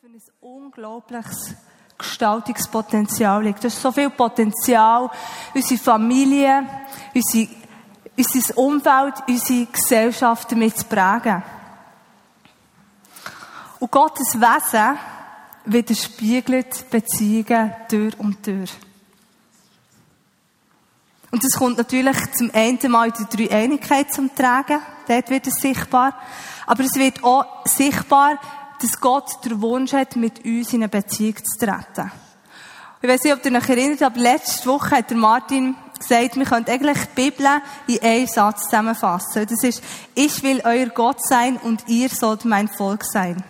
für ein unglaubliches Gestaltungspotenzial liegt. Das ist so viel Potenzial, unsere Familie, unsere, unser Umfeld, unsere Gesellschaft damit zu prägen. Und Gottes Wesen widerspiegelt Beziehungen durch und durch. Und das kommt natürlich zum einen Mal in der Dreieinigkeit zum Tragen. Dort wird es sichtbar. Aber es wird auch sichtbar, dass Gott den Wunsch hat, mit uns in eine Beziehung zu treten. Ich weiß nicht, ob ihr euch erinnert, aber letzte Woche hat der Martin gesagt, wir könnten eigentlich die Bibel in einen Satz zusammenfassen. Das ist, ich will euer Gott sein und ihr sollt mein Volk sein.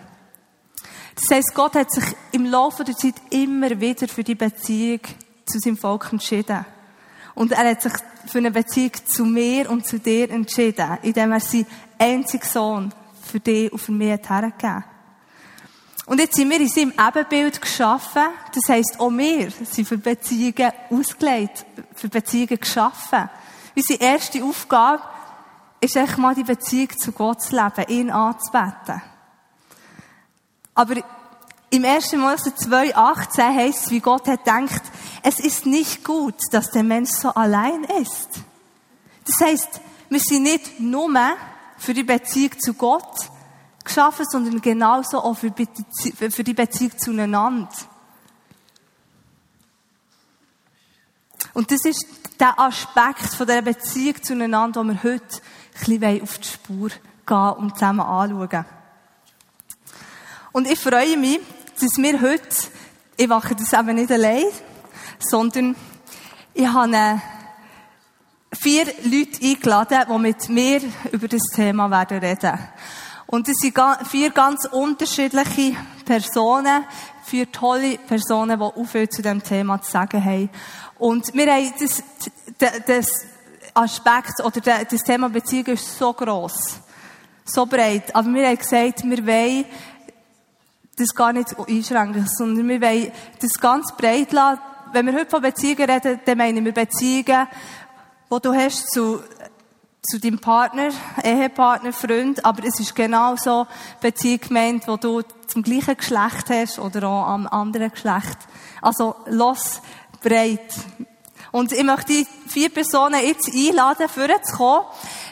Das heisst, Gott hat sich im Laufe der Zeit immer wieder für die Beziehung zu seinem Volk entschieden. Und er hat sich für eine Beziehung zu mir und zu dir entschieden, indem er seinen einzigen Sohn für dich und für mich hat hergegeben. Und jetzt sind wir in seinem Ebenbild geschaffen. Das heisst, auch wir sind für Beziehungen ausgelegt, für Beziehungen geschaffen. Unsere erste Aufgabe ist echt mal die Beziehung zu Gott zu leben, ihn anzubeten. Aber im 1. Mose 2,18 heisst es, wie Gott hat gedacht, es ist nicht gut, dass der Mensch so allein ist. Das heisst, wir sind nicht nur für die Beziehung zu Gott, geschaffen, sondern genauso auch für die Beziehung zueinander. Und das ist der Aspekt von der Beziehung zueinander, den wir heute ein bisschen auf die Spur gehen und zusammen anschauen. Und ich freue mich, dass wir heute, ich mache das eben nicht allein, sondern ich habe vier Leute eingeladen, die mit mir über das Thema werden reden. Und es sind vier ganz unterschiedliche Personen, vier tolle Personen, die auch viel zu dem Thema zu sagen haben. Und wir haben das, das Aspekt oder das Thema Beziehung ist so gross, so breit. Aber wir haben gesagt, wir wollen das gar nicht einschränken, sondern wir wollen das ganz breit lassen. Wenn wir heute von Beziehungen reden, dann meinen wir Beziehungen, die du hast zu zu deinem Partner, Ehepartner, Freund, aber es ist genau so Beziehung gemeint, wo du zum gleichen Geschlecht hast oder auch am anderen Geschlecht. Also, los breit. Und ich möchte die vier Personen jetzt einladen, vorzukommen.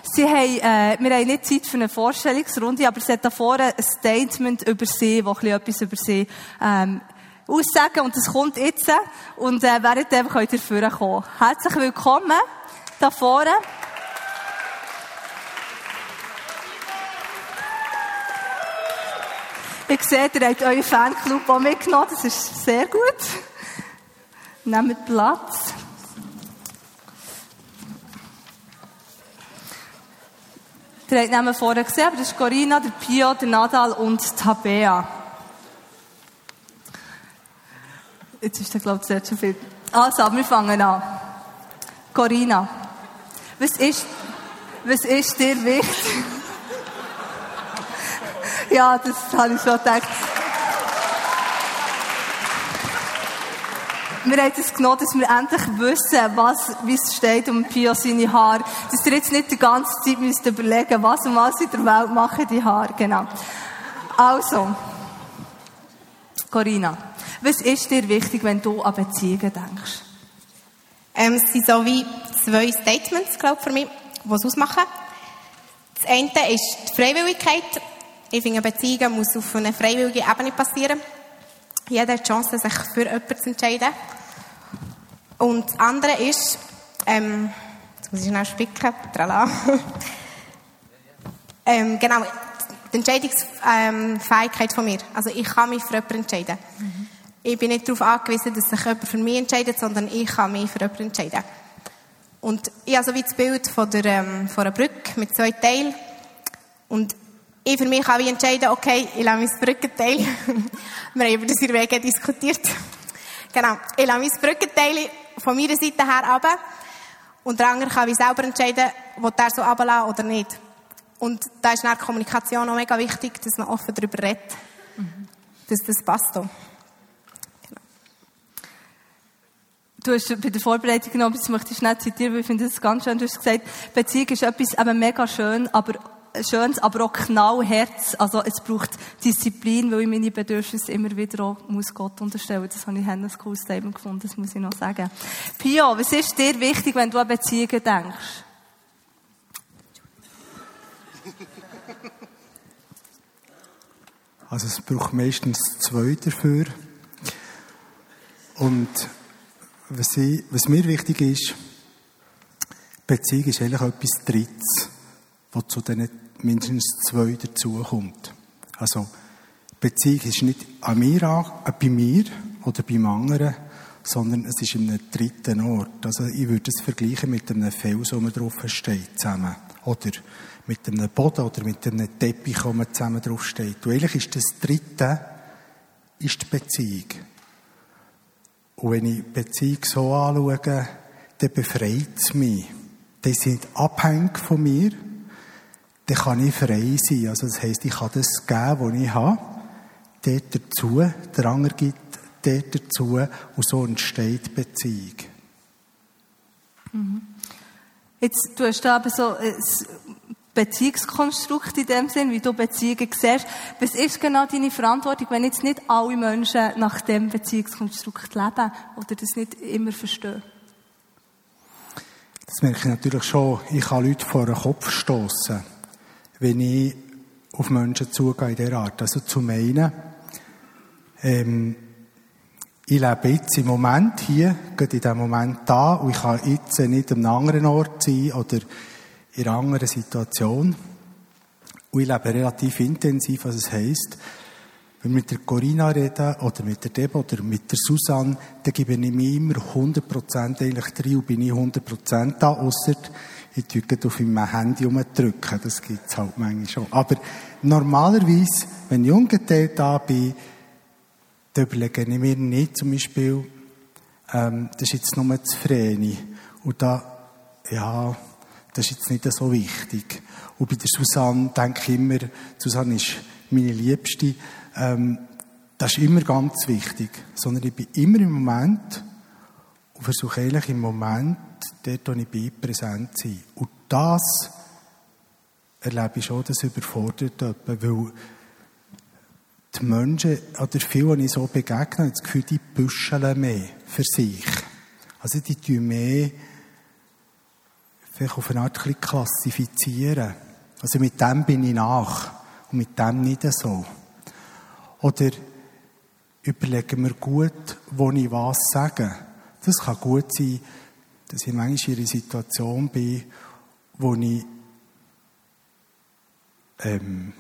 Sie haben, äh, wir haben nicht Zeit für eine Vorstellungsrunde, aber sie hat da vorne ein Statement über sie, wo ein bisschen etwas über sie, ähm, aussagen. Und das kommt jetzt. Und, äh, während dem könnt ihr vorkommen. Herzlich willkommen. Da vorne. Ich sehe, ihr habt euren Fanclub auch mitgenommen. Das ist sehr gut. Nehmt Platz. Ihr habt Namen vorher gesehen, aber das ist Corinna, der Pio, der Nadal und Tabea. Jetzt ist der, glaube ich, sehr zu viel. Also, wir fangen an. Corinna, was ist, was ist dir wichtig? Ja, das habe ich schon gedacht. Wir haben es genommen, dass wir endlich wissen, was, wie es steht um Pio seine Haare. Dass ihr jetzt nicht die ganze Zeit müsst überlegen was und was in der Welt machen die Haare. Genau. Also. Corinna, was ist dir wichtig, wenn du an Beziehungen denkst? Ähm, es sind so wie zwei Statements, glaube ich, für mich, die es ausmachen. Das eine ist die Freiwilligkeit ich finde, Beziehungen muss auf einer freiwilligen Ebene passieren. Jeder hat die Chance, sich für jemanden zu entscheiden. Und das andere ist, ähm, jetzt muss ich schnell spicken, trala. ähm, genau, die Entscheidungsfähigkeit von mir. Also ich kann mich für jemanden entscheiden. Mhm. Ich bin nicht darauf angewiesen, dass sich jemand für mich entscheidet, sondern ich kann mich für jemanden entscheiden. Und ich habe so wie das Bild von, der, ähm, von einer Brücke mit zwei Teilen. Und ich für mich ich entscheiden, okay, ich lasse mein Brückenteil, wir haben über das in Wege diskutiert, genau, ich lasse mein Brückenteil von meiner Seite her runter und der andere kann ich selber entscheiden, will der so runterlassen oder nicht. Und da ist der Kommunikation auch mega wichtig, dass man offen darüber redet, mhm. dass das passt auch. Genau. Du hast bei der Vorbereitung genommen, das möchte ich schnell zitieren, weil ich finde das ganz schön. Du hast gesagt, Beziehung ist etwas eben mega schön, aber schönes, aber auch Knallherz. Also es braucht Disziplin, weil ich meine Bedürfnisse immer wieder auch muss Gott unterstellen. Das habe ich ein cooles Statement gefunden, das muss ich noch sagen. Pio, was ist dir wichtig, wenn du an Beziehungen denkst? Also es braucht meistens zwei dafür. Und was, ich, was mir wichtig ist, Beziehung ist eigentlich etwas Drittes, was zu diesen mindestens zwei dazukommt. Also Beziehung ist nicht an mir, äh, bei mir oder beim anderen, sondern es ist in einem dritten Ort. Also ich würde es vergleichen mit einem Fels, wo man drauf steht, zusammen. Oder mit einem Boden oder mit einem Teppich, wo man zusammen drauf steht. Und eigentlich ist das Dritte, ist die Beziehung. Und wenn ich die Beziehung so anschaue, dann befreit es mich. Die sind abhängig von mir. Dann kann ich frei sein. Also das heisst, ich kann das geben, was ich habe. Dort dazu. Der andere gibt dort dazu. Und so entsteht Beziehung. Mhm. Jetzt, du hast da aber so ein Beziehungskonstrukt in dem Sinn, wie du Beziehungen siehst. Was ist genau deine Verantwortung, wenn jetzt nicht alle Menschen nach dem Beziehungskonstrukt leben oder das nicht immer verstehen? Das merke ich natürlich schon. Ich kann Leute vor den Kopf stoßen, wenn ich auf Menschen zugehe in dieser Art. Also zum einen, ähm, ich lebe jetzt im Moment hier, gerade in diesem Moment da, und ich kann jetzt nicht an einem anderen Ort sein oder in einer anderen Situation. Und ich lebe relativ intensiv, was es heisst, wenn wir mit der Corinna reden, oder mit der Deb, oder mit der Susanne, dann gebe ich mir immer 100% eigentlich drin und bin ich 100% da, ausser ich drücke auf meinem Handy umdrücken. Das gibt es halt manchmal schon. Aber normalerweise, wenn ich ungeteilt da bin, dann überlege ich mir nicht zum Beispiel, ähm, das ist jetzt nur zu Vreni. Und da, ja, das ist jetzt nicht so wichtig. Und bei der Susanne denke ich immer, Susanne ist meine Liebste, ähm, das ist immer ganz wichtig. Sondern ich bin immer im Moment und versuche eigentlich im Moment, dort, wo ich bin, präsent sein. Und das erlebe ich schon, das überfordert jemanden, weil die Menschen, oder viele, die ich so begegne, das Gefühl, die büscheln mehr für sich. Also die tun mehr vielleicht auf eine Art ein klassifizieren. Also mit dem bin ich nach und mit dem nicht so. Oder überlegen wir gut, wo ich was sage. Das kann gut sein, dass ich manchmal in einer Situation bin, wo ich ähm,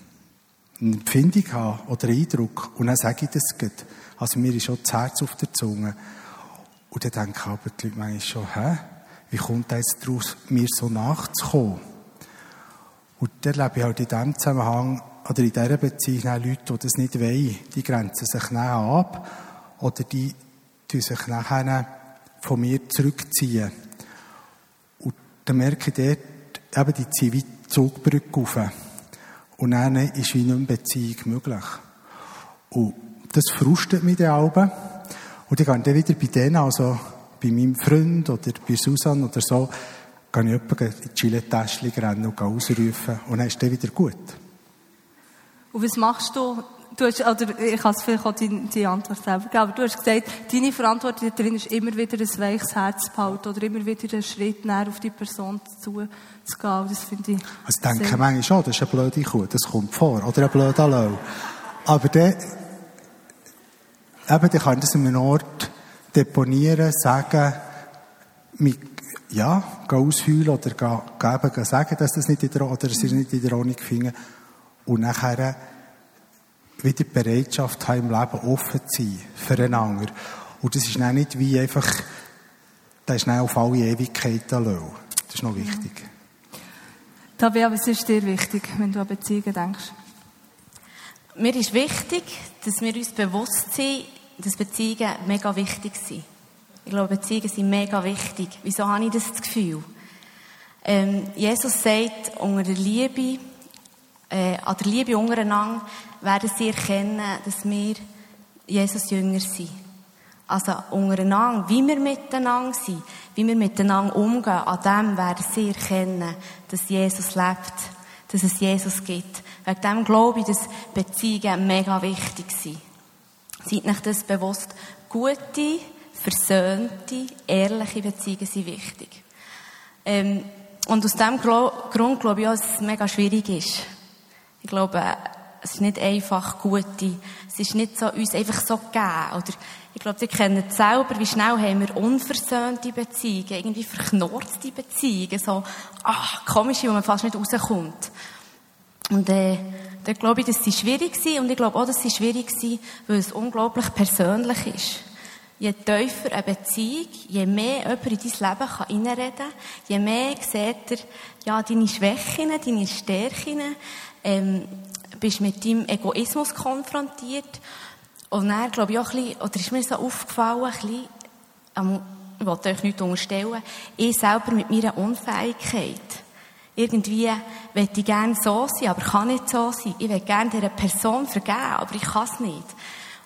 eine Empfindung habe oder einen Eindruck und dann sage ich das gut. Also mir ist schon das Herz auf der Zunge. Und dann denke ich aber die Leute manchmal schon, hä? wie kommt es daraus, mir so nachzukommen? Und da erlebe ich halt in diesem Zusammenhang, oder in dieser Beziehung auch Leute, die das nicht wollen. Die grenzen sich nachher ab, oder die tun sich nachher von mir zurückziehen. Und dann merke ich dort, eben, die ziehen wie die Zugbrücke auf. Und dann ist wie mehr Beziehung möglich. Und das frustet mich dann auch. Und ich gehe dann wieder bei denen, also bei meinem Freund oder bei Susanne oder so, gehe ich in die Chile-Täschchen rennen und ausrufen und dann ist dann wieder gut. Und was machst du? Du hast, oder ich kann es vielleicht auch die, die Antwort selber geben, aber du hast gesagt, deine Verantwortung darin ist immer wieder ein weiches Herz zu behalten oder immer wieder einen Schritt näher auf die Person zu, zu gehen. Das finde ich Also ich denke manchmal schon, das ist eine blöde Kuh, das kommt vor, oder ein blöder Lau. Aber dann, eben, dann kann das an einem Ort deponieren, sagen, mit, ja, gehen ausheulen oder gehen, gehen sagen, dass das nicht in der, oder sie nicht in der Ordnung finden. Und nachher wieder die Bereitschaft haben, im Leben offen zu sein füreinander. Und das ist dann nicht wie einfach, das ist dann auf alle Ewigkeiten lassen. Das ist noch wichtig. Tabea, was ist dir wichtig, wenn du an Beziehungen denkst? Mir ist wichtig, dass wir uns bewusst sind, dass Beziehungen mega wichtig sind. Ich glaube, Beziehungen sind mega wichtig. Wieso habe ich das, Gefühl? Ähm, Jesus sagt, unter der Liebe, äh, an der Liebe untereinander werden sie erkennen, dass wir Jesus Jünger sind. Also untereinander, wie wir miteinander sind, wie wir miteinander umgehen, an dem werden sie erkennen, dass Jesus lebt, dass es Jesus gibt. Wegen dem glaube ich, dass Beziehungen mega wichtig sind. Seid euch das bewusst. Gute, versöhnte, ehrliche Beziehungen sind wichtig. Ähm, und aus diesem Grund glaube ich auch, dass es mega schwierig ist. Ich glaube, es ist nicht einfach gute, es ist nicht so, uns einfach so gegeben. Oder, ich glaube, Sie kennen es selber, wie schnell haben wir unversöhnte Beziehungen, irgendwie verknorrte Beziehungen, so, ach, komische, wo man fast nicht rauskommt. Und, äh, da glaube ich, dass sie schwierig sind und ich glaube auch, dass sie schwierig sind, weil es unglaublich persönlich ist. Je tiefer eine Beziehung, je mehr jemand in dein Leben kann reinreden kann, je mehr sieht er, ja, deine Schwächen, deine Stärken, ähm, bist mit deinem Egoismus konfrontiert. Und dann, glaube ich, auch ein bisschen, oder ist mir so aufgefallen, ein bisschen, ähm, ich wollte euch nicht unterstellen, ich selber mit meiner Unfähigkeit. Irgendwie möchte ich gerne so sein, aber kann nicht so sein. Ich will gerne dieser Person vergeben, aber ich kann es nicht.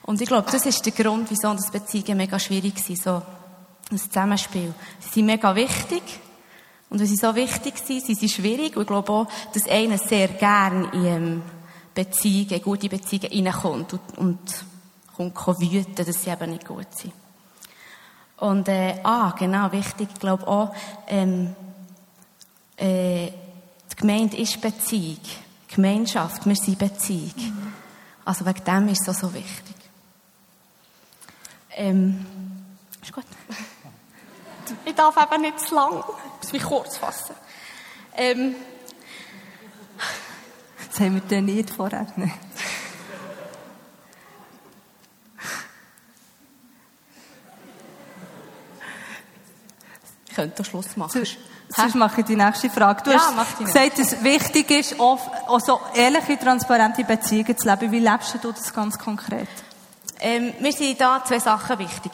Und ich glaube, das ist der Grund, wieso das Beziehungen mega schwierig sind, so ein Zusammenspiel. Sie sind mega wichtig. Und wenn sie so wichtig sind, sind sie schwierig. Und ich glaube auch, dass einer sehr gern in ähm, Beziehungen, gute Beziehungen reinkommt und, und kommt wüten, dass sie eben nicht gut sind. Und, äh, ah, genau, wichtig, ich glaube auch, ähm, äh, die Gemeinde ist Beziehung. Gemeinschaft, wir sind Beziehung. Mhm. Also wegen dem ist es so, so wichtig. Ähm, ist gut. Ich darf eben nicht zu lang. Muss mich kurz fassen. Ähm, das haben wir dann nicht vorher. Ich könnte den Schluss machen. Sonst, sonst mache ich die nächste Frage. Du ja, hast gesagt, dass es wichtig ist, auch so ehrliche, transparente Beziehungen zu leben. Wie lebst du das ganz konkret? Ähm, mir sind da zwei Sachen wichtig.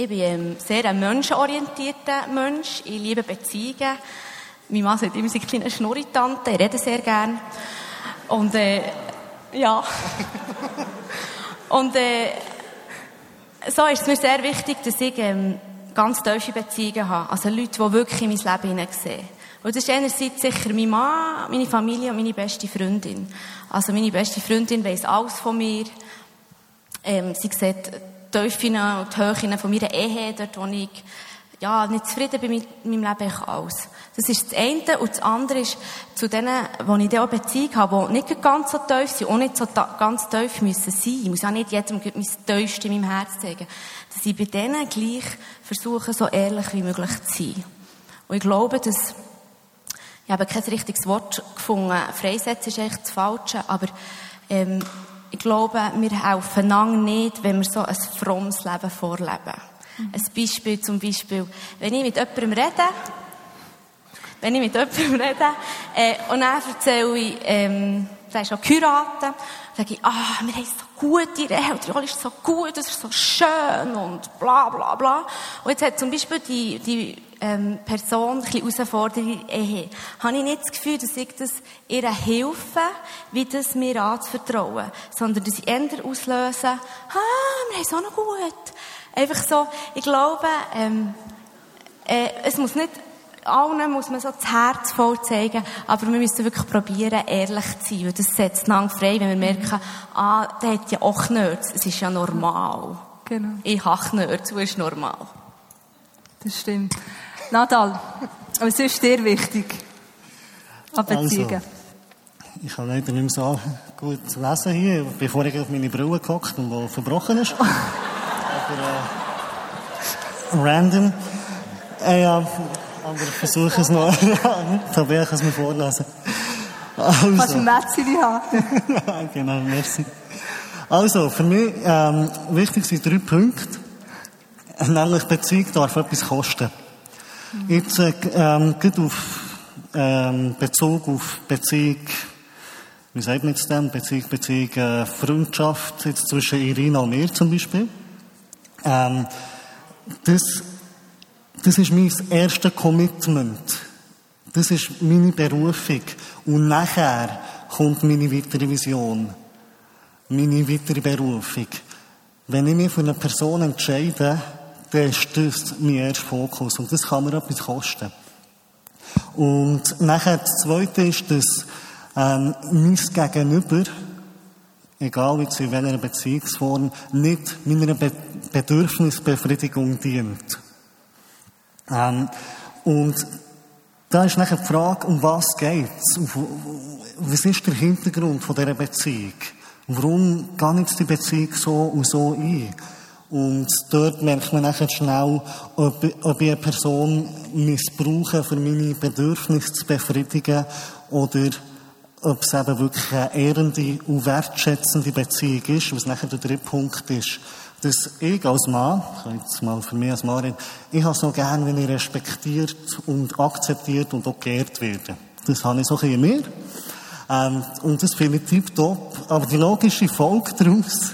Ich bin sehr ein menschenorientierter Mensch. Ich liebe Beziehungen. Mein Mann sagt immer, sie kleine Schnurritante. Ich rede sehr gern. Und, äh, ja. Und, äh, so ist es mir sehr wichtig, dass ich, ähm, ganz tiefe Beziehungen habe. Also Leute, die wirklich in mein Leben hineinsehen. Und das ist einerseits sicher mein Mann, meine Familie und meine beste Freundin. Also meine beste Freundin weiss alles von mir. Ähm, sie sieht Tiefen und Höhen von meiner Ehe, dort wo ich ja, nicht zufrieden bin mit meinem Leben, ich alles. Das ist das eine. Und das andere ist, zu denen, wo ich auch Beziehung habe, die nicht ganz so tief sind, auch nicht so ganz tief müssen sein. Ich muss auch nicht jedem mein Tiefste in meinem Herz zeigen. Dass ich bei denen gleich versuche, so ehrlich wie möglich zu sein. Und ich glaube, dass, ich habe kein richtiges Wort gefunden. Freisetzen ist echt das Falsche, aber, ähm, ich glaube, wir helfen einander nicht, wenn wir so ein frommes Leben vorleben. Mhm. Ein Beispiel zum Beispiel, wenn ich mit jemandem rede, wenn ich mit jemandem rede, äh, und dann erzähle ich, ähm, der ist auch geheiratet, sage ich, ah, wir haben so gute Ehe, und die Rolle ist so gut, das ist so schön, und bla, bla, bla. Und jetzt hat zum Beispiel die, die, ähm, Person ein bisschen herausfordernde Ehe. Habe ich nicht das Gefühl, dass ich das ihr helfe, wie das mir anzuvertrauen, sondern dass ich eher auslöse, ah, wir haben es auch noch gut. Einfach so, ich glaube, ähm, äh, es muss nicht, allen muss man so das Herz voll zeigen, aber wir müssen wirklich probieren, ehrlich zu sein, weil das setzt lang frei, wenn wir merken, ah, der hat ja auch Nerds, es ist ja normal. Genau. Ich habe Nerds, das ist normal. Das stimmt. Nadal, was ist dir wichtig an Beziehungen? Also, ich kann leider nicht mehr so gut lesen hier, bevor ich auf meine Brille gehockt und wo verbrochen ist. Aber, äh, random. Äh, ja, aber ich versuche es noch. Tabea kann es mir vorlesen. Also. Kannst du ein Mätzchen haben? genau, merci. Also, für mich ähm, wichtig sind drei Punkte. Nämlich Beziehung darf etwas kosten. Jetzt äh, ähm, geht auf ähm, Bezug auf Beziehung, wie sagt man jetzt denn? Beziehung, Beziehung, äh, Freundschaft jetzt zwischen Irina und mir zum Beispiel. Ähm, das, das ist mein erstes Commitment. Das ist meine Berufung. Und nachher kommt meine weitere Vision. Meine weitere Berufung. Wenn ich mich für eine Person entscheide, dann das mein erster Fokus. Und das kann mir etwas kosten. Und nachher das Zweite ist, dass ähm, mein Gegenüber, egal wie in welcher Beziehungsform, nicht meiner Be Bedürfnisbefriedigung dient. Ähm, und da ist nachher die Frage, um was geht's? Was ist der Hintergrund von dieser Beziehung? Warum gehe ich die Beziehung so und so ein? Und dort merkt man nachher schnell, ob, ob ich eine Person missbrauche, für meine Bedürfnisse zu befriedigen, oder ob es eben wirklich eine ehrende und wertschätzende Beziehung ist, was nachher der dritte Punkt ist. Dass ich als Mann, ich kann jetzt mal für mich als Mann reden, ich habe so gern, wenn ich respektiert und akzeptiert und auch geehrt werde. Das habe ich so ein bisschen mir. Ähm, und das finde ich tiptop. Aber die logische Folge daraus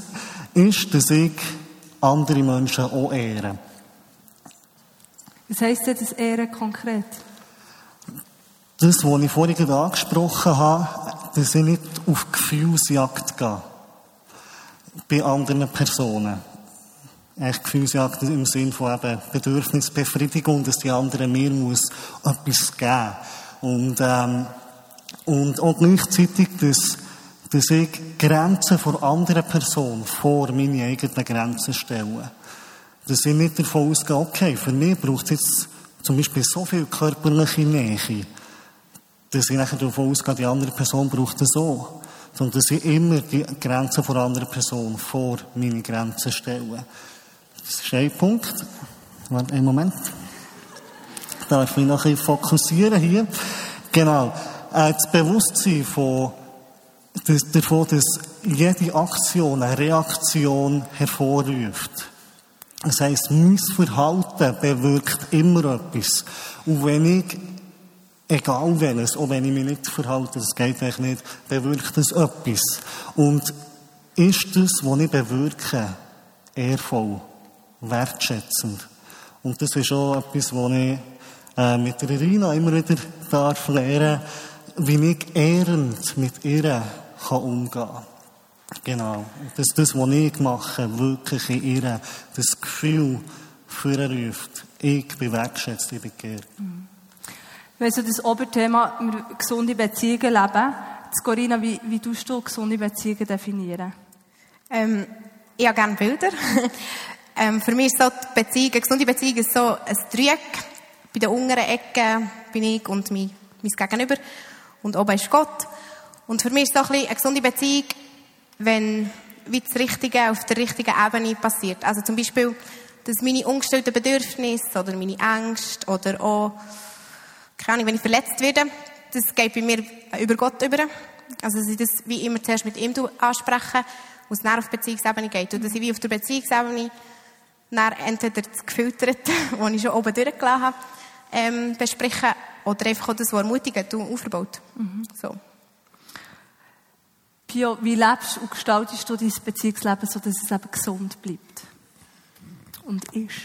ist, dass ich andere Menschen auch ehre. Was heisst denn das Ehren konkret? Das, was ich vorhin angesprochen habe, dass ich nicht auf Gefühlsjagd gehe. Bei anderen Personen. Echt Gefühlsjagd im Sinn von eben Bedürfnisbefriedigung, dass die andere mir muss etwas geben. Und, ähm, und auch gleichzeitig, dass, dass ich Grenzen von anderen Personen vor meine eigenen Grenzen stelle. Dass ich nicht davon ausgehe, okay, für mich braucht es jetzt zum Beispiel so viel körperliche Nähe, dass ich nachher davon ausgehe, die andere Person braucht es so. Sondern dass ich immer die Grenzen von anderen Personen vor meine Grenzen stelle. Das ist ein Punkt. Warte einen Moment. Darf ich mich noch ein bisschen fokussieren hier? Genau. Äh, das Bewusstsein von, davon, dass jede Aktion eine Reaktion hervorruft. Das heisst, mein Verhalten bewirkt immer etwas. Und wenn ich, egal welches, auch wenn ich mich nicht verhalte, das geht eigentlich nicht, bewirkt es etwas. Und ist das, was ich bewirke, ehrvoll? wertschätzend. Und das ist auch etwas, was ich äh, mit der Irina immer wieder darf lernen, wie ich ehrend mit ihr kann umgehen Genau. Dass das, was ich mache, wirklich in ihr das Gefühl vorruft, ich bin wertschätzt, ich bin geehrt. Wenn so das Oberthema gesunde Beziehungen leben, Corinna, wie, wie tust du gesunde Beziehungen definieren? Ähm, ich habe gerne Bilder. Ähm, für mich ist so die Beziehung, eine gesunde Beziehung ist so ein Dreieck. Bei der unteren Ecke bin ich und mein, mein Gegenüber. Und oben ist Gott. Und für mich ist so ein bisschen eine gesunde Beziehung, wenn wie das Richtige auf der richtigen Ebene passiert. Also zum Beispiel, dass meine ungestellten Bedürfnisse oder meine Ängste oder auch, keine Ahnung, wenn ich verletzt werde, das geht bei mir über Gott über. Also, dass ich das wie immer zuerst mit ihm anspreche und es dann auf Beziehungsebene geht. Und dass ich wie auf der Beziehungsebene dann entweder das Gefilterte, das ich schon oben durchgelassen habe, ähm, besprechen oder einfach auch das, was ermutigt und aufbaut. Mhm. So. Pio, wie lebst und gestaltest du dein Beziehungsleben, so dass es eben gesund bleibt? Und ist?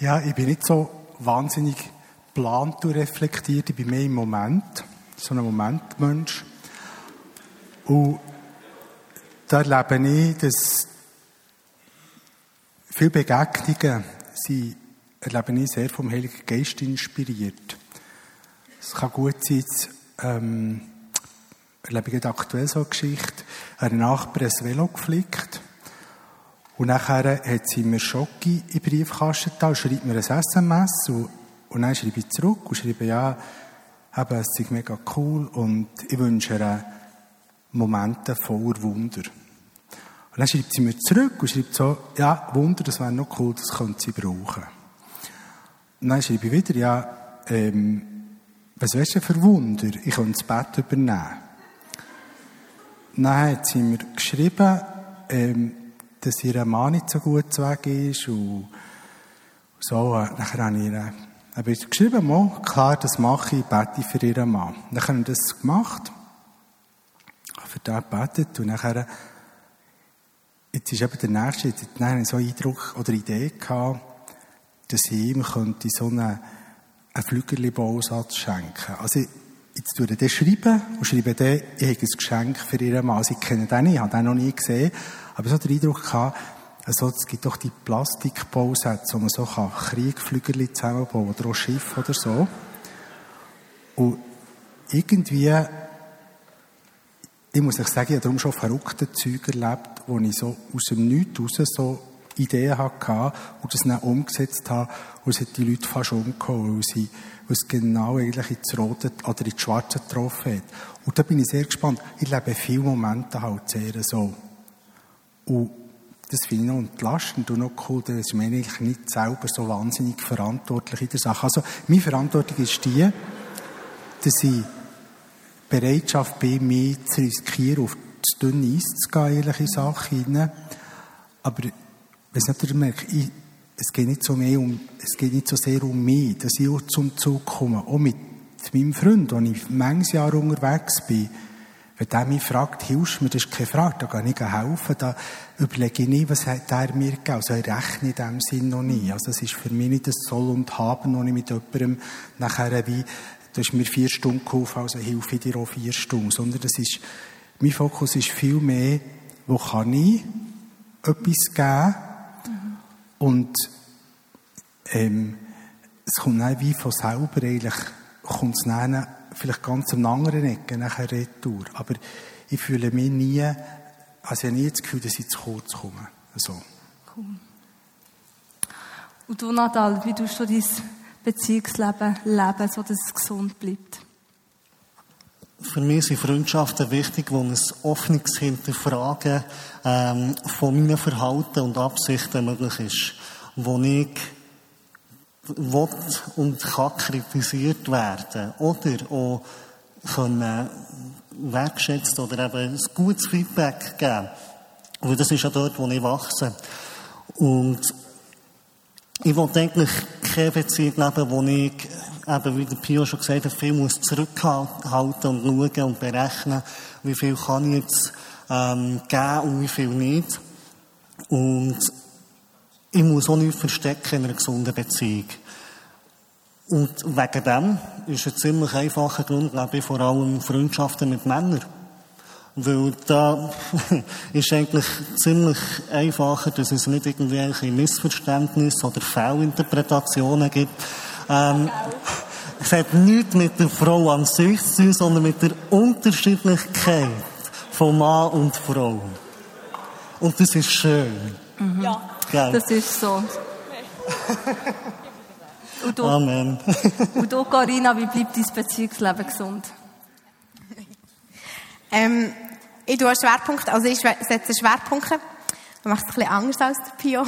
Ja, ich bin nicht so wahnsinnig geplant und reflektiert. Ich bin mehr im Moment. So ein Momentmensch. Und da erlebe ich, dass Viele Begegnungen sind, erlebe ich sehr vom Heiligen Geist inspiriert. Es kann gut sein, ähm, erlebe ich aktuell so eine Geschichte, eine Nachbar ein Velo geflickt und nachher hat sie mir Schocke in den Briefkasten da und schreibt mir ein SMS und, und dann schreibe ich zurück und schreibe, ja, eben, es ist mega cool und ich wünsche ihr Momente voller Wunder. Und dann schreibt sie mir zurück und schreibt so, ja, Wunder, das wäre noch cool, das könnte sie brauchen. Und dann schreibe ich wieder, ja, ähm, was weißt du für Wunder? Ich könnte das Bett übernehmen. Dann hat sie mir geschrieben, ähm, dass ihr Mann nicht so gut zu Weg ist und so. Äh, nachher habe ich ihr habe ich geschrieben, mal, klar, das mache ich, bete für ihren Mann. Dann haben wir das gemacht, für den gebetet und nachher Jetzt ist eben der nächste, jetzt habe ich so einen Eindruck oder Idee gehabt, dass ich ihm könnte so einen, einen Flügerli-Bausatz schenken. Also, jetzt tue ich schreiben und schreibe den, ich habe ein Geschenk für ihren Mann. Also, ich kenne den nicht, ich habe den noch nie gesehen, aber so den Eindruck gehabt, also, es gibt doch die Plastikbausätze, wo man so kann zusammenbauen oder auch Schiff oder so. Und irgendwie ich muss euch sagen, ich habe darum schon verrückte Züge erlebt, wo ich so aus dem Nichts raus so Ideen hatte und das dann umgesetzt habe und es hat die Leute fast umgehauen, weil, sie, weil es genau eigentlich ins Rote oder ins Schwarze getroffen hat. Und da bin ich sehr gespannt. Ich lebe viele Momente halt sehr so. Und das finde ich noch entlastend und noch cool, dass ich eigentlich nicht selber so wahnsinnig verantwortlich in der Sache. Also, meine Verantwortung ist die, dass ich Bereitschaft bin, mich zu riskieren, auf das dünne Eis zu gehen, in Sachen. Aber, wenn ich merke, ich, es geht nicht so mehr um, es geht nicht so sehr um mich, dass ich auch zum Zug komme. Auch mit meinem Freund, wenn ich manches Jahr unterwegs bin, wenn der mich fragt, hilfst du mir, das ist keine Frage, da kann ich helfen, da überlege ich nie, was hat er mir gegeben. Also ich rechne in dem Sinn noch nie. Also es ist für mich nicht das Soll und Haben, wo ich mit jemandem nachher wie, du hast mir vier Stunden geholfen, also hilfe ich dir auch vier Stunden. Sondern das ist, mein Fokus ist viel mehr, wo kann ich etwas geben. Und ähm, es kommt dann wie von selber eigentlich, kommt es dann vielleicht ganz am anderen Ecke nachher retour. Aber ich fühle mich nie, also ich habe nie das Gefühl, dass ich zu kurz komme. So. Cool. Und du, Nadal, wie tust du dein Beziehungsleben leben, so dass es gesund bleibt? Für mich sind Freundschaften wichtig, wo ein offenes Hinterfragen ähm, von meinen Verhalten und Absichten möglich ist. Wo ich will und kann kritisiert werden oder auch können wertschätzt oder eben ein gutes Feedback geben. Weil das ist ja dort, wo ich wachse. Und ich will eigentlich keine Beziehung leben, wo ich, eben, wie der Pio schon gesagt hat, viel muss zurückhalten und schauen und berechnen, wie viel kann ich jetzt ähm, geben und wie viel nicht. Und ich muss auch nichts verstecken in einer gesunden Beziehung. Und wegen dem ist ein ziemlich einfacher Grund, glaube ich, vor allem Freundschaften mit Männern. Weil da ist eigentlich ziemlich einfacher, dass es nicht irgendwelche Missverständnisse oder Fehlinterpretationen gibt. Ähm, es hat nichts mit der Frau an sich zu tun, sondern mit der Unterschiedlichkeit von Mann und Frau. Und das ist schön. Mhm. Ja, Gell? das ist so. Und du, Amen. und du, Carina, wie bleibt dein Beziehungsleben gesund? Ähm, ich tue Schwerpunkte, also ich setze Schwerpunkte. Man macht es ein bisschen anders als der Pio.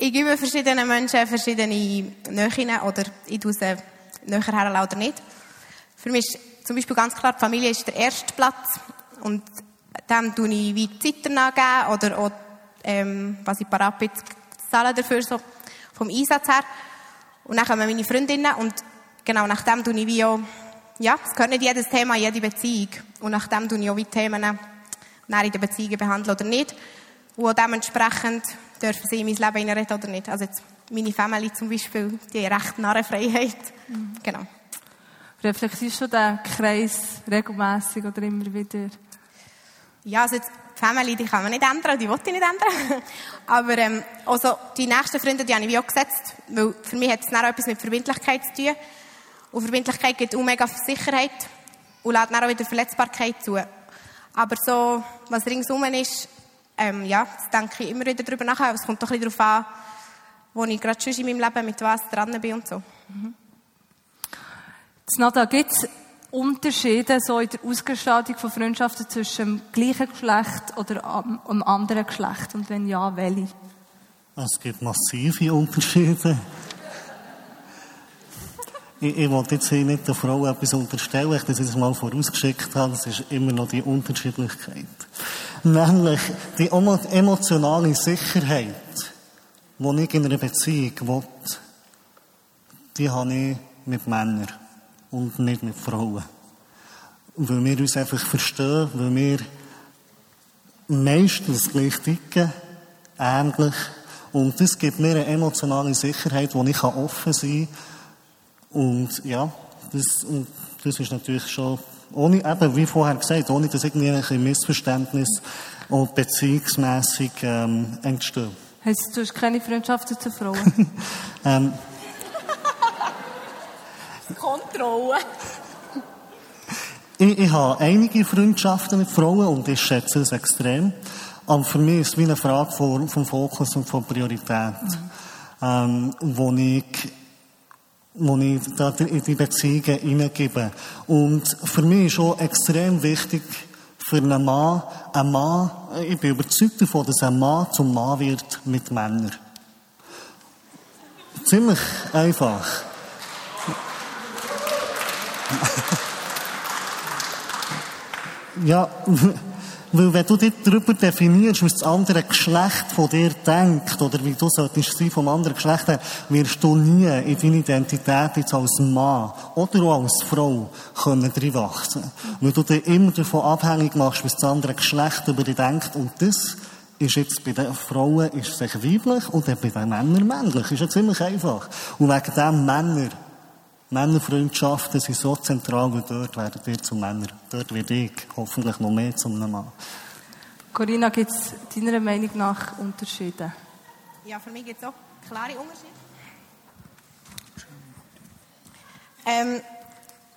Ich gebe verschiedenen Menschen verschiedene Nähen oder ich tue sie näher her oder nicht. Für mich ist zum Beispiel ganz klar, die Familie ist der erste Platz und dem tue ich wie Zeit danach oder auch, ähm, was ich parat bin, zahlen dafür, so vom Einsatz her. Und dann kommen meine Freundinnen und genau nach dem tue ich wie auch ja, es gehört nicht jedes Thema jede Beziehung. Und nachdem tue ich auch wie Themen in den Beziehungen behandeln oder nicht. Und dementsprechend dürfen sie in mein Leben hineinreden oder nicht. Also jetzt meine Family zum Beispiel, die haben recht Narrenfreiheit. Mhm. Genau. Reflektierst du den Kreis regelmäßig oder immer wieder? Ja, also jetzt, die Family, die kann man nicht ändern, die wollte ich nicht ändern. Aber, ähm, also, die nächsten Freunde, die habe ich wie auch gesetzt, weil für mich hat es auch etwas mit Verbindlichkeit zu tun. Und Verbindlichkeit gibt auch mega Sicherheit und lädt auch wieder Verletzbarkeit zu. Aber so, was ringsum ist, ähm, ja, das denke ich immer wieder darüber nach. Es kommt doch ein bisschen darauf an, wo ich gerade schon in meinem Leben mit was dran bin und so. Mhm. Nada, gibt es Unterschiede so in der Ausgestaltung von Freundschaften zwischen dem gleichen Geschlecht oder einem anderen Geschlecht? Und wenn ja, welche? Es gibt massive Unterschiede. Ich, ich wollte jetzt hier nicht der Frau etwas unterstellen, ich das mal vorausgeschickt habe, das ist immer noch die Unterschiedlichkeit. Nämlich die emotionale Sicherheit, die ich in einer Beziehung will, die habe ich mit Männern und nicht mit Frauen. Weil wir uns einfach verstehen, weil wir meistens gleich ticken, ähnlich. Und das gibt mir eine emotionale Sicherheit, wo ich offen sein kann und ja, das, das ist natürlich schon, ohne, eben, wie vorher gesagt, ohne dass irgendwie ein Missverständnis und beziehungsmässig ähm, entstehen. Heißt, du hast keine Freundschaften zu Frauen? ähm, Kontrolle. Ich, ich habe einige Freundschaften mit Frauen und ich schätze es extrem. Aber für mich ist es wie eine Frage von, vom Fokus und von Priorität. Ähm, wo ich, wo ich in die Beziehungen hineingebe. Und für mich ist auch extrem wichtig, für einen Mann, ein Mann, ich bin überzeugt davon, dass ein Mann zum Mann wird mit Männern. Ziemlich einfach. Ja, weil wenn du dich darüber definierst, was das andere Geschlecht von dir denkt, oder wie du solltest sein vom anderen Geschlecht her, wirst du nie in deine Identität jetzt als Mann oder auch als Frau können reinwachsen. Weil du dich immer davon abhängig machst, was das andere Geschlecht über dich denkt. Und das ist jetzt bei den Frauen ist es weiblich und bei den Männern männlich. Ist ja ziemlich einfach. Und wegen dem Männer Männerfreundschaften sind so zentral, weil dort werden wir zu Männern. Dort werde ich hoffentlich noch mehr zum Mann. Corinna, gibt es deiner Meinung nach Unterschiede? Ja, für mich gibt es auch klare Unterschiede. Ähm,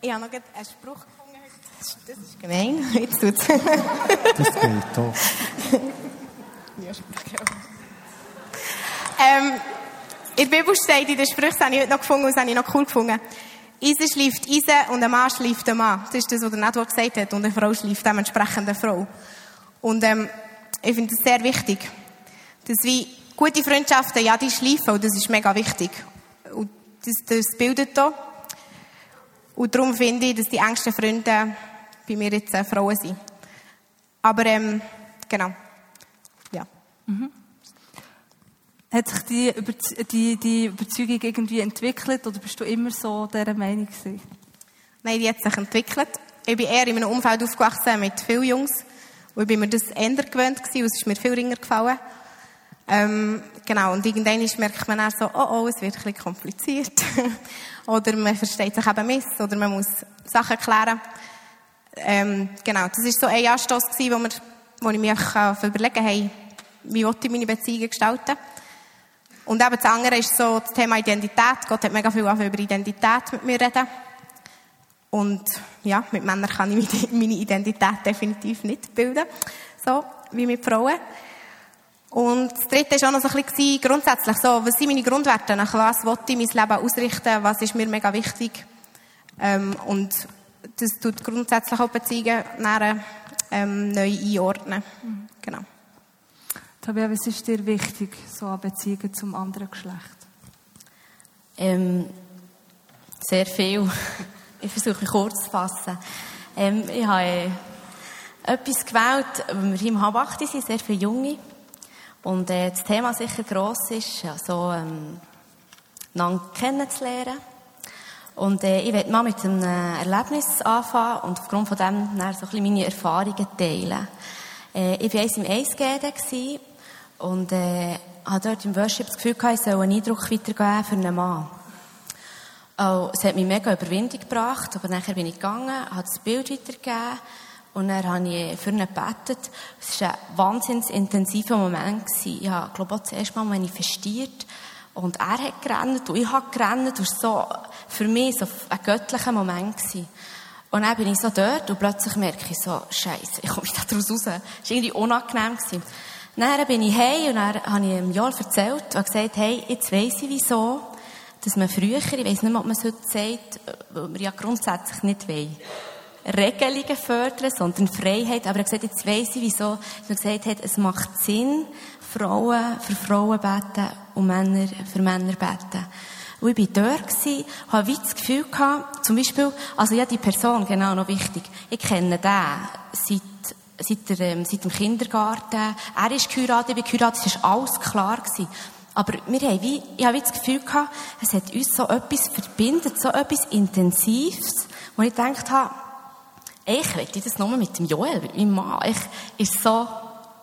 ich habe noch einen Spruch gefunden. Das ist, das ist gemein. Jetzt tut's. Das geht doch. ja, ähm, in der Bibel steht, in den Sprüchen, das habe ich heute noch gefunden und das habe ich noch cool gefunden. Eisen schläft Eisen und ein Mann schläft ein Mann. Das ist das, was der Network gesagt hat. Und eine Frau schläft dementsprechend eine Frau. Und ähm, ich finde das sehr wichtig. Dass wie gute Freundschaften, ja, die schleifen und das ist mega wichtig. Und das, das bildet da. Und darum finde ich, dass die engsten Freunde bei mir jetzt äh, Frauen sind. Aber ähm, genau. Ja. Mhm. Hat sich die, Überze die, die Überzeugung irgendwie entwickelt oder bist du immer so dieser Meinung gewesen? Nein, die hat sich entwickelt. Ich bin eher in einem Umfeld aufgewachsen mit vielen Jungs. Und ich bin mir das ändern gewöhnt gewesen, und es ist mir viel ringer gefallen. Ähm, genau, und irgendwann merkt man dann so, oh oh, es wird ein bisschen kompliziert. oder man versteht sich eben miss, oder man muss Sachen klären. Ähm, genau, das war so ein Anstoß gewesen, wo, wir, wo ich mich überlegen hey, wie ich meine Beziehungen gestalten? Und eben das andere ist so das Thema Identität. Gott hat mega viel über Identität mit mir reden. Und ja, mit Männern kann ich meine Identität definitiv nicht bilden. So, wie mit Frauen. Und das dritte war auch noch so ein bisschen grundsätzlich so, was sind meine Grundwerte? Nach was will ich mein Leben ausrichten? Was ist mir mega wichtig? Ähm, und das tut grundsätzlich auch Beziehungen näher, ähm, neu einordnen. Mhm. Genau. Tabea, was ist dir wichtig, so an Beziehungen zum anderen Geschlecht? Ähm, sehr viel. Ich versuche mich kurz zu fassen. Ähm, ich habe äh, etwas gewählt, weil wir hier im Halb sind, sehr viele Junge. Und äh, das Thema sicher gross ist, also, ähm, einander kennenzulernen. Und äh, ich werde mal mit einem Erlebnis anfangen und aufgrund von dem so ein bisschen meine Erfahrungen teilen. Äh, ich war eins im Eisgäden und äh, habe dort im Worship das Gefühl gehabt, ich soll einen Eindruck weitergeben für einen Mann. Oh, es hat mich mega Überwindung gebracht, aber nachher bin ich gegangen, habe das Bild weitergegeben und dann habe ich für ihn gebetet. Es war ein wahnsinnig intensiver Moment. Ich habe, glaube ich, zuerst mal manifestiert und er hat gerannt und ich habe gerannt. Das war so, für mich so ein göttlicher Moment. Und dann bin ich so dort und plötzlich merke ich so, Scheiße, ich komme nicht daraus raus. Es war irgendwie unangenehm. Gewesen. Dann bin ich heim und dann habe ich ihm Joel erzählt und gesagt, hey, jetzt weiss ich wieso, dass man früher, ich weiss nicht ob man es heute sagt, weil wir ja grundsätzlich nicht wollen, Regelungen fördern, sondern Freiheit. Aber er hat gesagt, jetzt weiss ich wieso, dass man gesagt hat, es macht Sinn, Frauen für Frauen beten und Männer für Männer beten. Und ich war dort, gewesen, habe wie das Gefühl gehabt, zum Beispiel, also ja, die Person, genau, noch wichtig, ich kenne den seit seit, der, ähm, seit dem Kindergarten. Er ist geheiratet, ich bin geheiratet, es war alles klar. Gewesen. Aber wir haben wie, ich habe wie das Gefühl gehabt, es hat uns so etwas verbindet, so etwas Intensives, wo ich gedacht habe, ich will das nur mit dem Joel, mit meinem Mann. Ich, ist so,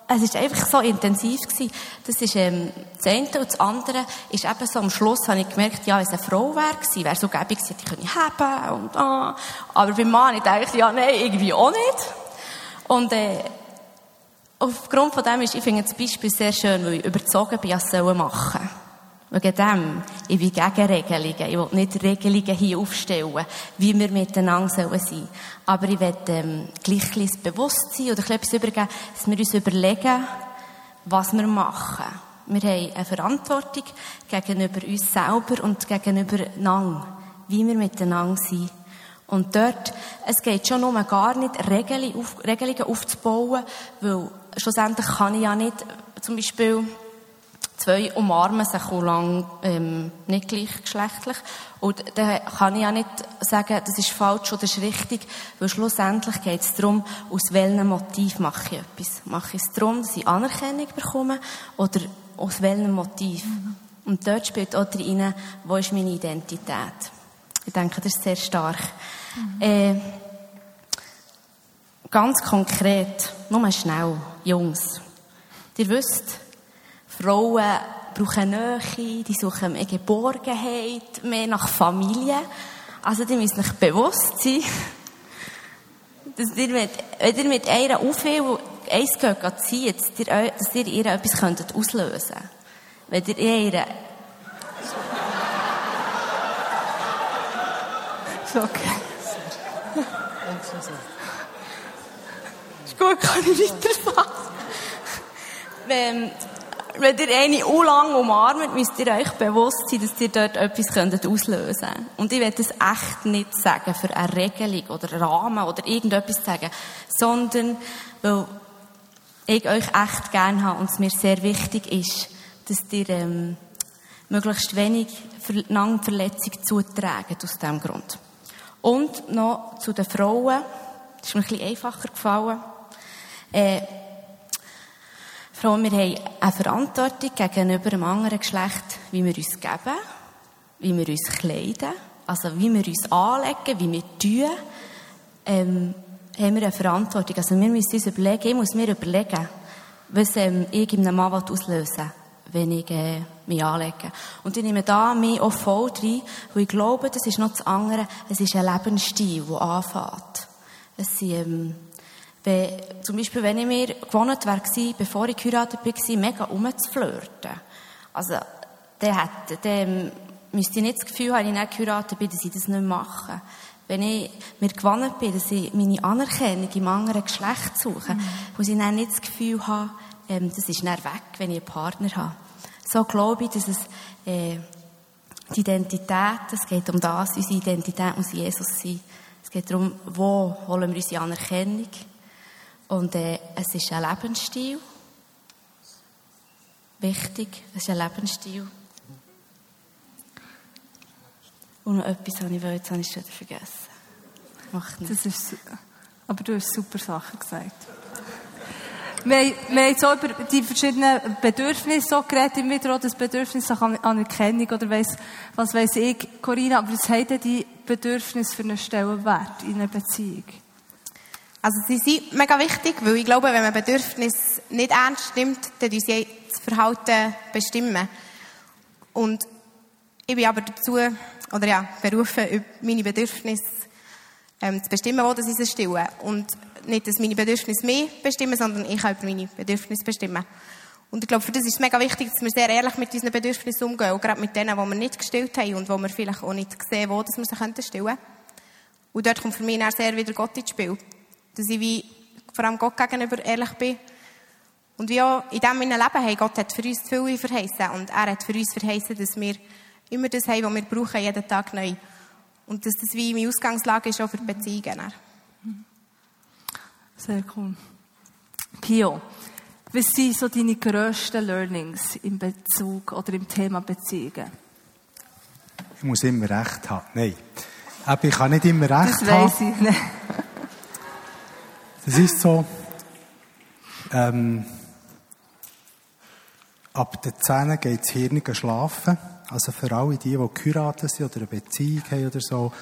es ist einfach so intensiv gewesen. Das ist, ähm, das eine und das andere ist eben so, am Schluss habe ich gemerkt, ja, es eine Frau wäre gewesen, wäre so gäbig gewesen, die könnte haben und, ah. Aber beim Mann, ich dachte, ja, nein, irgendwie auch nicht. Und äh, aufgrund von dem ist, ich finde das Beispiel sehr schön, weil ich überzogen bin, es sollen machen. Wegen dem, ich bin gegen Regelungen. Ich will nicht Regelungen hier aufstellen, wie wir miteinander sein sollen. Aber ich will ähm, gleich ein bisschen Bewusstsein oder etwas übergeben, dass wir uns überlegen, was wir machen. Wir haben eine Verantwortung gegenüber uns selber und gegenüber einander, wie wir miteinander sind. Und dort, es geht schon um gar nicht, Regelungen, auf, Regelungen aufzubauen, weil schlussendlich kann ich ja nicht, zum Beispiel, zwei umarmen sich auch lang ähm, nicht gleichgeschlechtlich. Und dann kann ich ja nicht sagen, das ist falsch oder das ist richtig, weil schlussendlich geht es darum, aus welchem Motiv mache ich etwas. Mache ich es darum, dass ich Anerkennung bekomme oder aus welchem Motiv? Mhm. Und dort spielt auch drin, wo ist meine Identität. Ich denke, das ist sehr stark. Mhm. Äh, ganz konkret, nur schnell, Jungs. Ihr wisst, Frauen brauchen Nähe, die suchen mehr Geborgenheit, mehr nach Familie. Also, die müssen euch bewusst sein, dass ihr mit, wenn ihr mit einer aufhört, eins geht zieht, dass ihr ihr etwas könntet auslösen könntet. Wenn ihr ihr... Ist okay. Ist gut, kann ich weiterfahren. Wenn, wenn ihr eine u lang umarmt, müsst ihr euch bewusst sein, dass ihr dort etwas auslösen könnt. Und ich will das echt nicht sagen für eine Regelung oder Rahmen oder irgendetwas sagen, sondern weil ich euch echt gerne habe und es mir sehr wichtig ist, dass ihr ähm, möglichst wenig Verletzung zutragen aus diesem Grund. Und noch zu den Frauen, das ist mir ein bisschen einfacher gefallen. Äh, Frauen, wir haben eine Verantwortung gegenüber einem anderen Geschlecht, wie wir uns geben, wie wir uns kleiden, also wie wir uns anlegen, wie wir tun, ähm, haben wir eine Verantwortung. Also wir müssen uns überlegen, ich muss mir überlegen, was ähm, ich Mann auslösen will, wenn ich äh, mich anlege. Und ich nehme da mich auch voll rein, weil ich glaube, das ist noch das andere, es ist ein Lebensstil, der anfängt. Es sind, ähm, wenn, zum Beispiel, wenn ich mir gewohnt wäre, bevor ich geheiratet war, mega rumzuflirten. Also, der hat, der müsste ich nicht das Gefühl haben, wenn ich nicht geheiratet bin, dass ich das nicht mache. Wenn ich mir gewohnt bin, dass ich meine Anerkennung im anderen Geschlecht suche, mhm. muss ich dann nicht das Gefühl haben, ähm, das ist dann weg, wenn ich einen Partner habe. So glaube ich, dass es, äh, die Identität, es geht um das, unsere Identität muss Jesus sein. Es geht darum, wo holen wir unsere Anerkennung. Und äh, es ist ein Lebensstil. Wichtig, es ist ein Lebensstil. Und noch etwas habe ich wollte, jetzt habe ich schon vergessen. Macht nicht. Das ist, aber du hast super Sachen gesagt. Wir, haben jetzt auch über die verschiedenen Bedürfnisse geredet, immer wieder auch das Bedürfnis nach Anerkennung oder weiss, was weiss ich, Corinna, aber was haben denn die Bedürfnisse für einen Stellenwert in einer Beziehung? Also sie sind mega wichtig, weil ich glaube, wenn man Bedürfnisse nicht ernst nimmt, dann uns das Verhalten bestimmen. Und ich bin aber dazu, oder ja, berufen, meine Bedürfnisse ähm, zu bestimmen, wo sie stillen. Und nicht, dass meine Bedürfnisse mich bestimmen, sondern ich kann über meine Bedürfnisse bestimmen. Und ich glaube, für das ist es mega wichtig, dass wir sehr ehrlich mit unseren Bedürfnissen umgehen. Und gerade mit denen, die wir nicht gestillt haben und wo wir vielleicht auch nicht sehen, wo dass wir sie stillen können. Und dort kommt für mich auch sehr wieder Gott ins Spiel dass ich wie vor allem Gott gegenüber ehrlich bin. Und wie auch in diesem Leben haben, Gott hat für uns viel verheißen. Und er hat für uns verheißen, dass wir immer das haben, was wir brauchen, jeden Tag neu. Und dass das wie meine Ausgangslage ist auch für Beziehungen. Sehr cool. Pio, was sind so deine grössten Learnings im Bezug oder im Thema Beziehungen? Ich muss immer recht haben. Nein. Aber ich kann nicht immer recht das haben. Das weiß ich. nicht. Es ist so, ähm, ab der 10 geht das Hirn schlafen. Also für alle die, die geheiratet sind oder eine Beziehung haben oder so,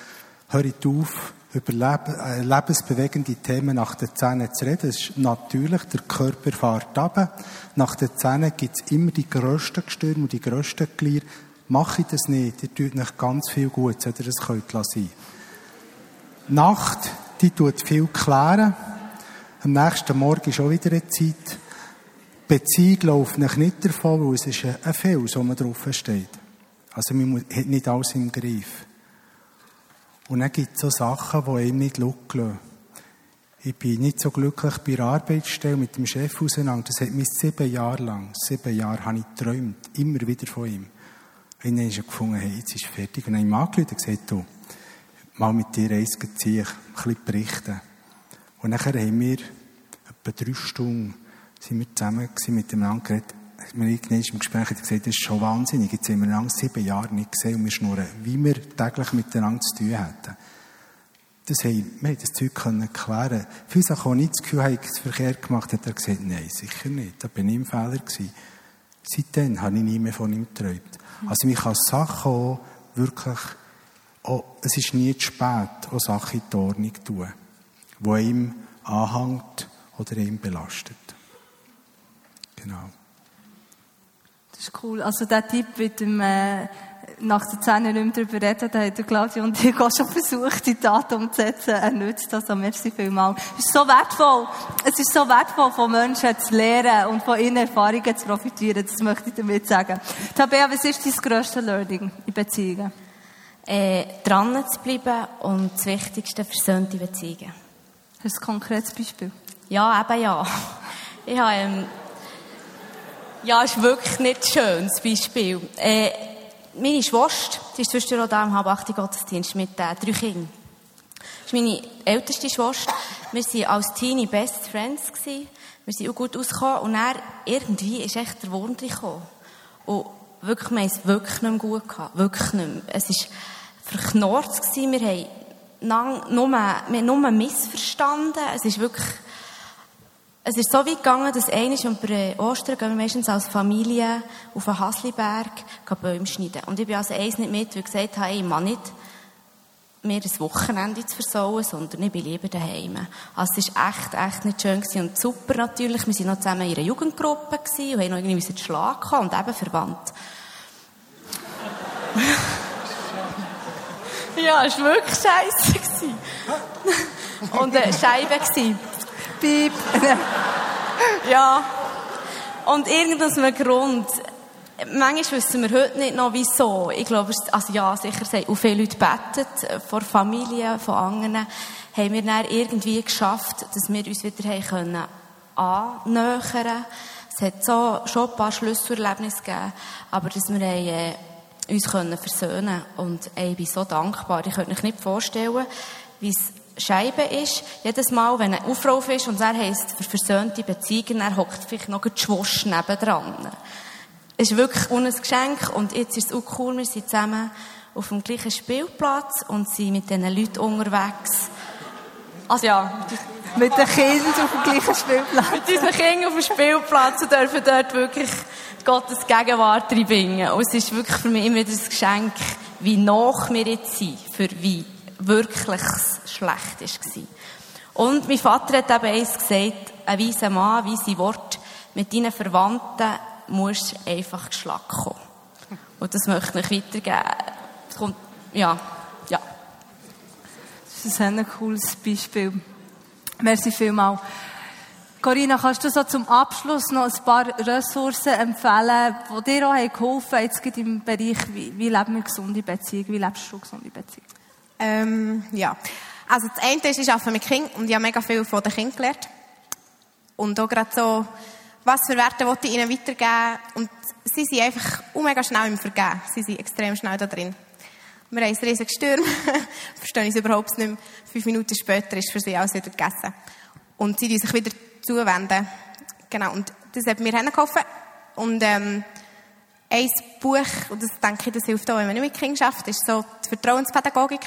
hört auf, über äh, lebensbewegende Themen nach der 10 zu reden. Das ist natürlich, der Körper fährt ab. Nach der 10 gibt es immer die grössten Gestürme und die grössten Glieder. Mache ich das nicht, ihr tut nicht ganz viel gut, ihr das könnt lassen. Nacht, die tut viel klären. Am nächsten Morgen ist auch wieder eine Zeit. Beziehung läuft nicht davon, weil es ist ein Fels, wo man drauf steht. Also man hat nicht alles im Griff. Und dann gibt es so Sachen, die einem nicht schauen Ich bin nicht so glücklich bei der Arbeitsstelle mit dem Chef auseinander. Das hat mich sieben Jahre lang, sieben Jahre habe ich geträumt, immer wieder von ihm. Und dann ist er gefunden, hey, jetzt ist fertig. Und dann habe ich ihm angerufen und mal mit dir eins ziehen, ein bisschen berichten. Und dann haben wir etwa drei Stunden sind wir zusammen miteinander geredet. Wir irgendwann im Gespräch hat gesagt, das ist schon wahnsinnig. Jetzt haben wir einander sieben Jahre nicht gesehen und wir schnurren, wie wir täglich miteinander zu tun hätten. Das haben, wir haben das Zeug können klären. Viele Sachen, die ich das Gefühl habe, ich verkehrt gemacht hat er gesagt, nein, sicher nicht. Da bin ich im Fehler gewesen. Seitdem habe ich nie mehr von ihm geträumt. Also, ich kann Sachen auch wirklich, auch, es ist nie zu spät, auch Sachen in die Ordnung zu tun, die ihm anhängt oder ihn belastet. Genau. Das ist cool. Also der Tipp mit dem äh, nach der Zähne nicht mehr darüber reden, da hat Claudia und ich auch schon versucht, die Tat umzusetzen. Er nützt das. Also merci vielmals. Es ist so wertvoll. Es ist so wertvoll, von Menschen zu lernen und von ihren Erfahrungen zu profitieren. Das möchte ich damit sagen. Tabea, was ist dein grösstes Learning in Beziehungen? Äh, dran zu bleiben und das Wichtigste, versöhnte Beziehungen. Hast du ein konkretes Beispiel? Ja, eben ja. Ich habe, ähm, ja, ist wirklich nicht schön, das Beispiel. Äh, meine Schwester, die ist zwischendurch auch da im halb Gottesdienst mit äh, drei Kindern. Das ist meine älteste Schwester. Wir waren als Teenie Best Friends. Gewesen. Wir sind auch gut ausgekommen. Und dann, irgendwie, ist echt der Wurm gekommen. Und wirklich, wir haben es wirklich nicht mehr gut gehabt. Wirklich nicht mehr. Es war verknorrt gewesen. Wir haben nur, wir haben nur missverstanden. Es ist wirklich, es ist so weit gegangen, dass und bei Ostern gehen wir meistens als Familie auf den Hasliberg Bäume schneiden. Und ich bin also eins nicht mit, weil ich gesagt habe, ich mag nicht mir das Wochenende zu versauen, sondern ich bin lieber daheim. Also es war echt, echt nicht schön gewesen. und super natürlich. Wir waren noch zusammen in einer Jugendgruppe gewesen und haben noch irgendwie einen Schlag gehabt und eben verwandt. ja, es war wirklich scheiße. und äh, Scheibe gewesen. Piep. ja. Und irgendein Grund, manchmal wissen wir heute nicht noch wieso. Ich glaube, also ja, sicher sind auch viele Leute betet, vor Familien, von anderen, haben wir dann irgendwie geschafft, dass wir uns wieder haben können annähern. Es hat so, schon ein paar Schlüsselerlebnisse gegeben, aber dass wir haben, äh, uns können versöhnen und ich bin so dankbar. Ich könnte mich nicht vorstellen, wie es Scheibe ist. Jedes Mal, wenn ein Aufruf ist und er heisst, für versöhnte Beziehungen, er hockt vielleicht noch ein Schwosch nebendran. Es ist wirklich ein Geschenk und jetzt ist es auch cool, wir sind zusammen auf dem gleichen Spielplatz und sind mit diesen Leuten unterwegs. Also ja, mit den Kindern auf dem gleichen Spielplatz. mit unseren Kindern auf dem Spielplatz und dürfen dort wirklich Gottes Gegenwart reinbringen. Und es ist wirklich für mich immer ein Geschenk, wie nach wir jetzt sind, für wie wirklich schlecht war. Und mein Vater hat eben eins gesagt, ein weiser Mann, weise Wort, mit deinen Verwandten musst du einfach geschlagen kommen. Und das möchte ich weitergeben. Es kommt, ja, ja. Das ist ein cooles Beispiel. Merci vielmals. Corinna, kannst du so zum Abschluss noch ein paar Ressourcen empfehlen, die dir auch geholfen haben, jetzt im Bereich, wie, wie leben wir gesunde Beziehungen, wie lebst du gesunde Beziehungen? Ähm, ja. Also das eine ist, ich arbeite mit Kindern und ich habe mega viel von den Kindern gelernt. Und auch gerade so, was für Werte ich ihnen weitergeben. Und sie sind einfach mega schnell im Vergehen. Sie sind extrem schnell da drin. Wir haben ein riesiges Sturm, verstehen es überhaupt nicht mehr. Fünf Minuten später ist für sie alles wieder gegessen. Und sie sich wieder zuwenden. Genau, und das hat mir geholfen. Und ähm, ein Buch, und das denke ich, das hilft auch, wenn man nicht mit Kindern schafft, ist so die Vertrauenspädagogik.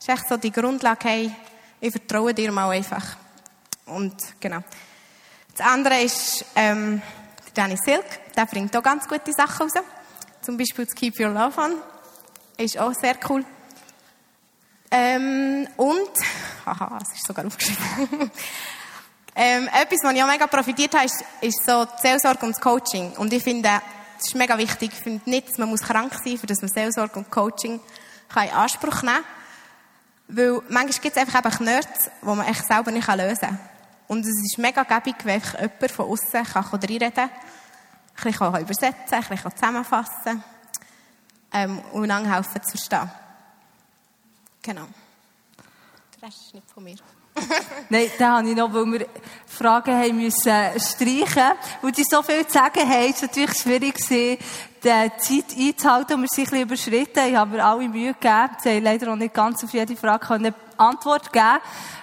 Ist echt so die Grundlage, hey, ich vertraue dir mal einfach. Und genau. Das andere ist ähm, Danny Silk, der bringt auch ganz gute Sachen raus. Zum Beispiel das Keep Your Love On. Ist auch sehr cool. Ähm, und, haha, es ist sogar aufgeschrieben. ähm, etwas, was ich auch mega profitiert habe, ist, ist so die Seelsorge und das Coaching. Und ich finde, das ist mega wichtig. Ich finde nicht, man muss krank sein, für dass man Seelsorge und Coaching kann in Anspruch nehmen kann. Weil manchmal gibt es einfach eben Nerds, die man echt selber nicht lösen kann. Und es ist mega gäbig, wenn jemand von außen kann reinreden kann, ein bisschen übersetzen ein bisschen zusammenfassen ähm, und einander helfen zu verstehen. Genau. Der Rest ist nicht von mir. Nein, da habe ich noch, weil wir Fragen haben müssen streichen, weil die so viel zu sagen haben, es natürlich schwierig die Zeit einzuhalten und wir sind ein bisschen überschritten. Ich habe mir alle Mühe gegeben. Sie haben leider auch nicht ganz auf jede Frage eine Antwort geben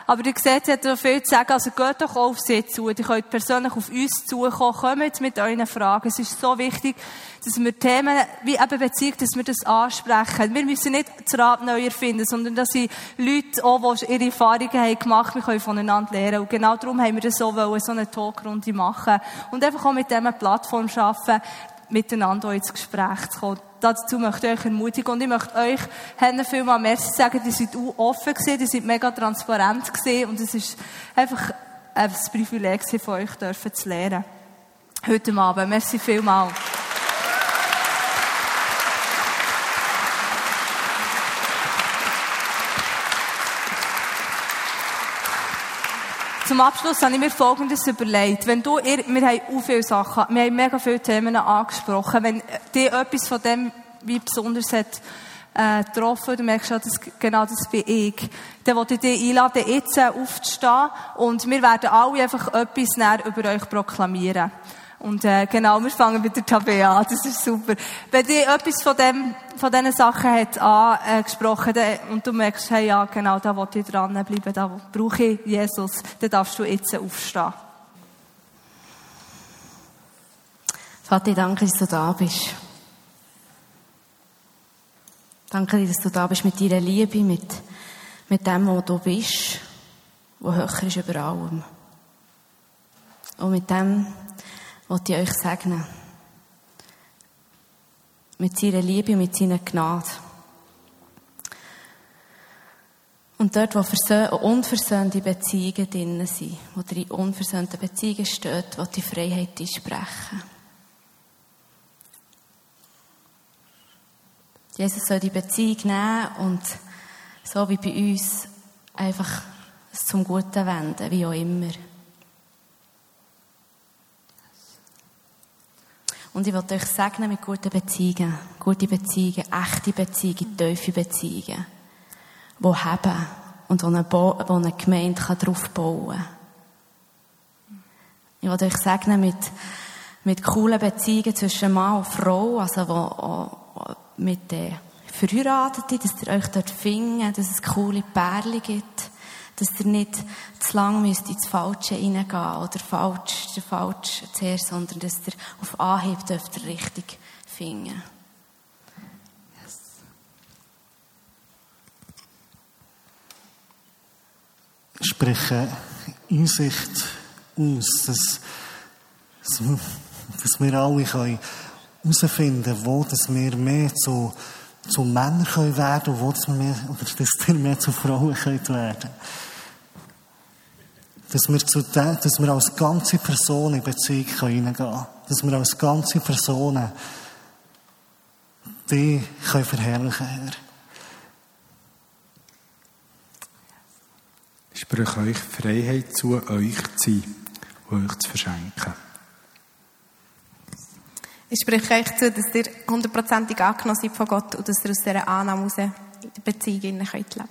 aber ihr seht, sie hat noch viel zu sagen. Also geht doch auf sie zu. Ihr könnt persönlich auf uns zukommen. Kommt mit euren Fragen. Es ist so wichtig, dass wir Themen wie eben Beziehung, dass wir das ansprechen. Wir müssen nicht das Rad neu erfinden, sondern dass sie Leute auch, die ihre Erfahrungen haben gemacht, wir können voneinander lernen. Und genau darum haben wir das so wollen, so eine Talkrunde machen. Und einfach auch mit dieser Plattform schaffen, miteinander ins Gespräch zu kommen. Dazu möchte ich euch ermutigen und ich möchte euch viel mal Merci sagen, die sind offen gewesen, die sind mega transparent gewesen und es ist einfach ein Privileg von euch dürfen zu lernen. Heute Abend. Merci vielmals. Zum Abschluss habe ich mir Folgendes überlegt. Wenn du, wir haben auch viele Sachen, wir haben mega viele Themen angesprochen. Wenn dir etwas von dem wie besonders hat, äh, getroffen, du merkst ja, dass, genau das bin ich, dann wollte ich dich einladen, jetzt aufzustehen und wir werden alle einfach etwas näher über euch proklamieren. Und äh, genau, wir fangen mit der Tabea an. Das ist super. Wenn dir etwas von dem, von diesen Sachen hat angesprochen äh, und du merkst, hey, ja, genau, da will ich dranbleiben, da brauche ich Jesus, dann darfst du jetzt aufstehen. Vater, danke, dass du da bist. Danke dass du da bist mit deiner Liebe, mit, mit dem, wo du bist, wo höher ist über allem. Und mit dem, wollte ich euch segnen. Mit seiner Liebe mit seiner Gnade. Und dort, wo unversöhnte Beziehungen drin sind, wo die unversöhnten Beziehungen steht, wo die Freiheit sprechen. Jesus soll die Beziehung nehmen und so wie bei uns einfach zum Guten wenden, wie auch immer. Und ich will euch segnen mit guten Beziehungen. Gute Beziehungen, echte Beziehungen, tiefe Beziehungen. Die haben und wo eine, Bo eine Gemeinde kann drauf bauen kann. Ich will euch segnen mit, mit coolen Beziehungen zwischen Mann und Frau, also wo, wo mit den Verheirateten, dass ihr euch dort findet, dass es coole Pärchen gibt dass ihr nicht zu lang müsst ins Falsche hineingehen oder falsch, der falsch zuerst, sondern dass ihr auf Anhieb dürft ihr richtig finden. Yes. Spreche Einsicht aus, dass, dass wir alle herausfinden können, wo dass wir mehr zu, zu Männern können werden und dass wir oder dass wir mehr zu Frauen können werden dass wir, zu den, dass wir als ganze Person in Beziehung hineingehen können. Dass wir als ganze Person die können verherrlichen Herr. Ich spreche euch Freiheit zu, euch zu sein und euch zu verschenken. Ich spreche euch zu, dass ihr hundertprozentig angenommen seid von Gott und dass ihr aus dieser Annahme heraus in der Beziehung leben könnt.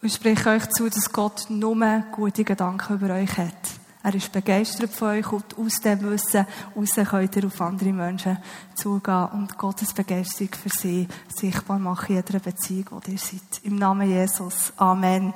Ich spreche euch zu, dass Gott nur gute Gedanken über euch hat. Er ist begeistert von euch und aus dem Wissen raus könnt ihr auf andere Menschen zugehen und Gottes Begeisterung für sie sichtbar machen in jeder Beziehung, die ihr seid. Im Namen Jesus. Amen.